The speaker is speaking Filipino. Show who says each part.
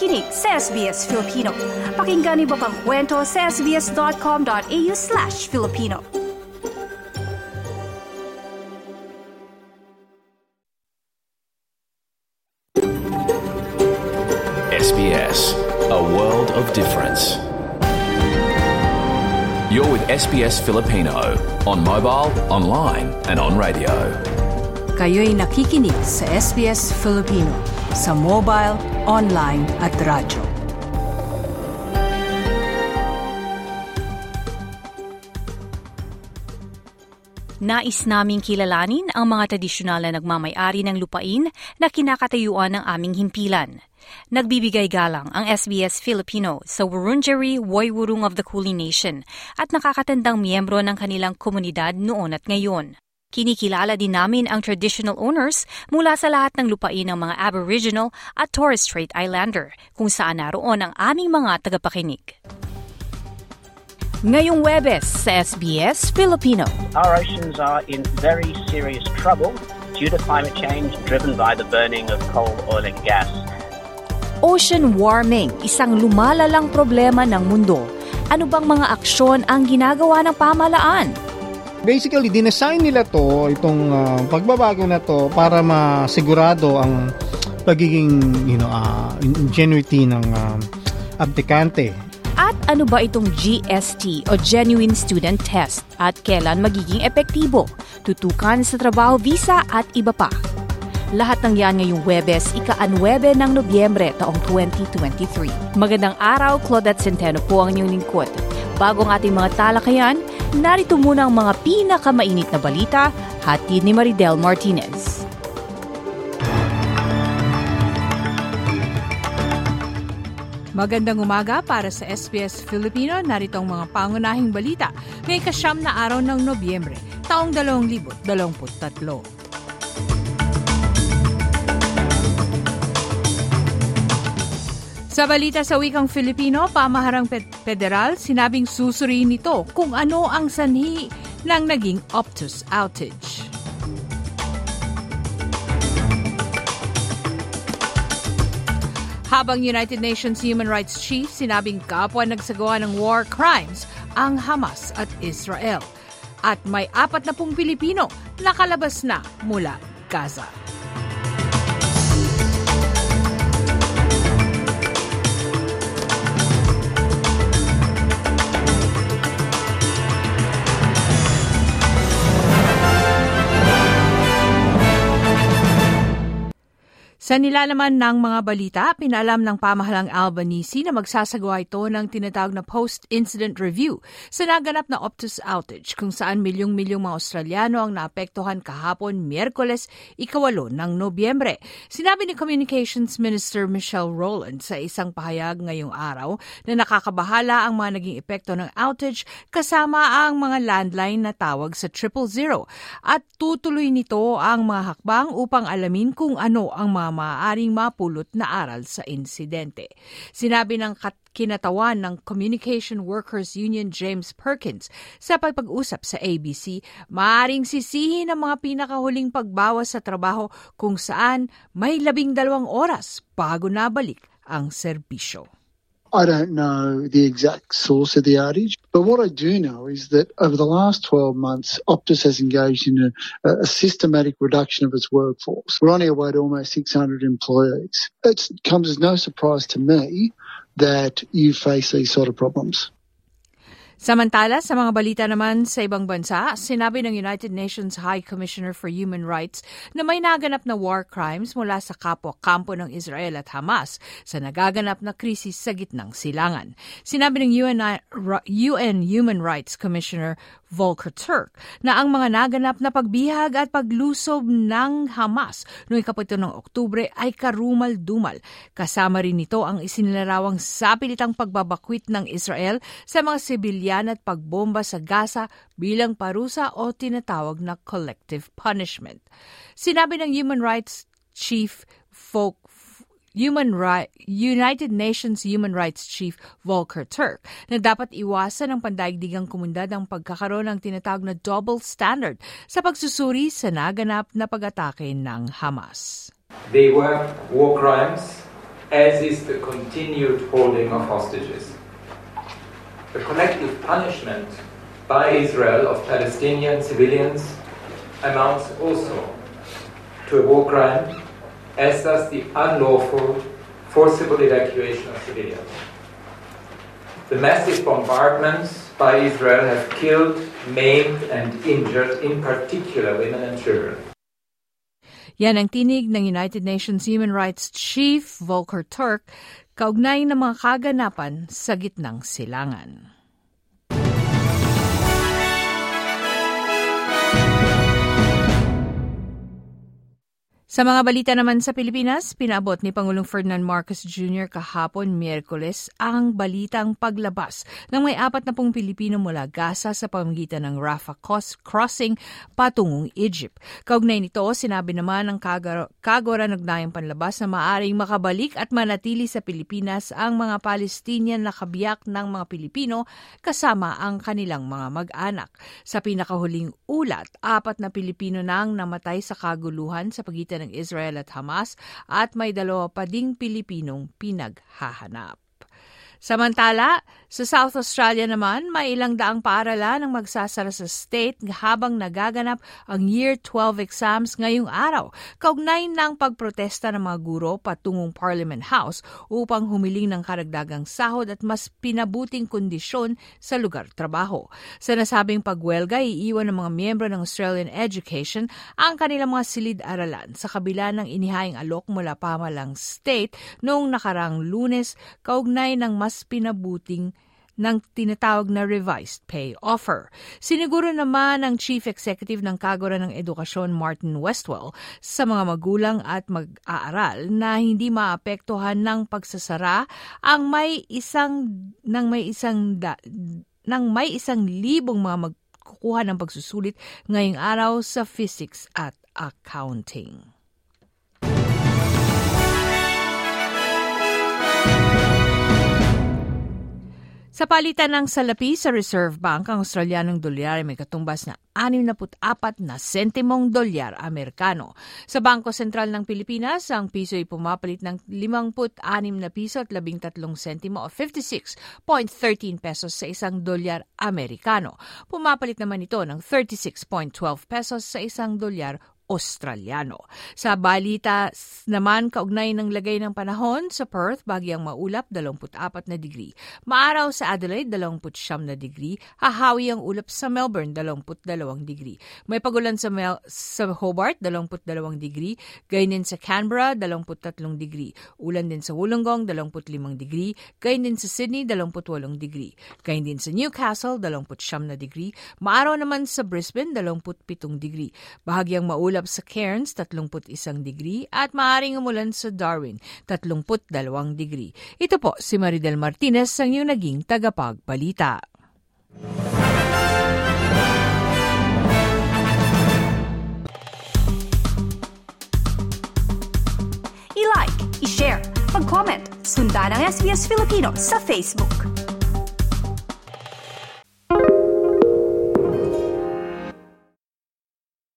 Speaker 1: nakikinig sa SBS Filipino. Pakinggan niyo pang kwento sa sbs.com.au slash Filipino.
Speaker 2: SBS, a world of difference. You're with SBS Filipino on mobile, online, and on radio.
Speaker 1: Kayo'y nakikinig sa SBS Filipino sa mobile, online at radyo. Nais naming kilalanin ang mga tradisyonal na nagmamayari ng lupain na kinakatayuan ng aming himpilan. Nagbibigay galang ang SBS Filipino sa Wurundjeri Woiwurrung of the Kulin Nation at nakakatandang miyembro ng kanilang komunidad noon at ngayon. Kinikilala din namin ang traditional owners mula sa lahat ng lupain ng mga Aboriginal at Torres Strait Islander kung saan naroon ang aming mga tagapakinig. Ngayong Webes sa SBS Filipino.
Speaker 3: Our oceans are in very serious trouble due to climate change driven by the burning of coal, oil and gas.
Speaker 1: Ocean warming, isang lumalalang problema ng mundo. Ano bang mga aksyon ang ginagawa ng pamalaan?
Speaker 4: Basically, dinesign nila to, itong uh, pagbabago na to para masigurado ang pagiging you know, uh, ingenuity ng uh, aplikante.
Speaker 1: At ano ba itong GST o Genuine Student Test at kailan magiging epektibo? Tutukan sa trabaho visa at iba pa. Lahat ng yan ngayong Webes, ika-9 ng Nobyembre taong 2023. Magandang araw, Claudette Centeno po ang inyong lingkod. Bago ang ating mga talakayan, narito muna ang mga pinakamainit na balita, hatid ni Maridel Martinez.
Speaker 5: Magandang umaga para sa SBS Filipino. Narito ang mga pangunahing balita ngayong kasyam na araw ng Nobyembre, taong 2023. Sa balita sa wikang Filipino, pamaharang federal sinabing susuriin nito kung ano ang sanhi ng naging Optus outage. Habang United Nations Human Rights Chief sinabing kapwa nagsagawa ng war crimes ang Hamas at Israel. At may apat na pong Pilipino nakalabas na mula Gaza. Sa nilalaman ng mga balita, pinalam ng pamahalang Albanese na magsasagawa ito ng tinatawag na post-incident review sa naganap na Optus outage kung saan milyong-milyong mga Australiano ang naapektuhan kahapon Miyerkules, ikawalo ng Nobyembre. Sinabi ni Communications Minister Michelle Rowland sa isang pahayag ngayong araw na nakakabahala ang mga naging epekto ng outage kasama ang mga landline na tawag sa triple zero at tutuloy nito ang mga hakbang upang alamin kung ano ang mga maaaring mapulot na aral sa insidente. Sinabi ng kinatawan ng Communication Workers Union James Perkins sa pagpag-usap sa ABC, maaaring sisihin ang mga pinakahuling pagbawas sa trabaho kung saan may labing dalawang oras bago nabalik ang serbisyo.
Speaker 6: I don't know the exact source of the outage, but what I do know is that over the last 12 months, Optus has engaged in a, a systematic reduction of its workforce. We're on our way to almost 600 employees. It comes as no surprise to me that you face these sort of problems.
Speaker 5: Samantala, sa mga balita naman sa ibang bansa, sinabi ng United Nations High Commissioner for Human Rights na may naganap na war crimes mula sa kapwa-kampo ng Israel at Hamas sa nagaganap na krisis sa gitnang silangan. Sinabi ng UN, UN Human Rights Commissioner Volker Turk na ang mga naganap na pagbihag at paglusob ng Hamas noong ikapito ng Oktubre ay karumal-dumal. Kasama rin nito ang isinilarawang sapilitang pagbabakwit ng Israel sa mga sibilyan at pagbomba sa Gaza bilang parusa o tinatawag na collective punishment. Sinabi ng Human Rights Chief Folk Human Right, United Nations Human Rights Chief Volker Turk na dapat iwasan ng pandaigdigang komunidad ang pagkakaroon ng tinatawag na double standard sa pagsusuri sa naganap na pag-atake ng Hamas.
Speaker 7: They were war crimes as is the continued holding of hostages. The collective punishment by Israel of Palestinian civilians amounts also to a war crime, as does the unlawful, forcible evacuation of civilians. The massive bombardments by Israel have killed, maimed, and injured, in particular, women and children.
Speaker 5: Yan ang tinig ng United Nations Human Rights Chief Volker Turk kaugnay ng mga kaganapan sa gitnang silangan. Sa mga balita naman sa Pilipinas, pinabot ni Pangulong Ferdinand Marcos Jr. kahapon Miyerkules ang balitang paglabas ng may apat na pong Pilipino mula Gaza sa pamamagitan ng Rafah crossing patungong Egypt. Kaugnay nito, sinabi naman ng Kagora Nagnayang Panlabas na maaring makabalik at manatili sa Pilipinas ang mga Palestinian na kabiyak ng mga Pilipino kasama ang kanilang mga mag-anak. Sa pinakahuling ulat, apat na Pilipino nang namatay sa kaguluhan sa pagitan ng Israel at Hamas at may dalawa pa ding Pilipinong pinaghahanap. Samantala, sa South Australia naman, may ilang daang paaralan ang magsasara sa state habang nagaganap ang Year 12 exams ngayong araw, kaugnay ng pagprotesta ng mga guro patungong Parliament House upang humiling ng karagdagang sahod at mas pinabuting kondisyon sa lugar trabaho. Sa nasabing pagwelga, iiwan ng mga miyembro ng Australian Education ang kanilang mga silid-aralan sa kabila ng inihaing alok mula pamalang state noong nakarang lunes kaugnay ng mas mas pinabuting ng tinatawag na revised pay offer. Siniguro naman ng Chief Executive ng Kagura ng Edukasyon Martin Westwell sa mga magulang at mag-aaral na hindi maapektuhan ng pagsasara ang may isang ng may isang da, ng may isang libong mga magkukuha ng pagsusulit ngayong araw sa physics at accounting. Sa palitan ng salapi sa Reserve Bank, ang Australianong dolyar ay may katumbas na 64 na sentimong dolyar Amerikano. Sa Bangko Sentral ng Pilipinas, ang piso ay pumapalit ng 56 na piso at 13 sentimo o 56.13 pesos sa isang dolyar Amerikano. Pumapalit naman ito ng 36.12 pesos sa isang dolyar Australiano. Sa balita naman, kaugnay ng lagay ng panahon sa Perth, bagyang maulap, 24 na degree. Maaraw sa Adelaide, 29 na degree. Hahawi ang ulap sa Melbourne, 22 degree. May pagulan sa, Mel sa Hobart, 22 degree. Ganyan sa Canberra, 23 degree. Ulan din sa Wollongong, 25 degree. Ganyan din sa Sydney, 28 degree. Ganyan din sa Newcastle, 29 na degree. Maaraw naman sa Brisbane, 27 degree. Bahagyang maulap ulap sa Cairns, 31 degree, at maaring umulan sa Darwin, 32 degree. Ito po si Maridel Martinez ang iyong naging tagapagbalita.
Speaker 8: I-like, i-share, mag-comment, sundan ang SBS Filipino sa Facebook.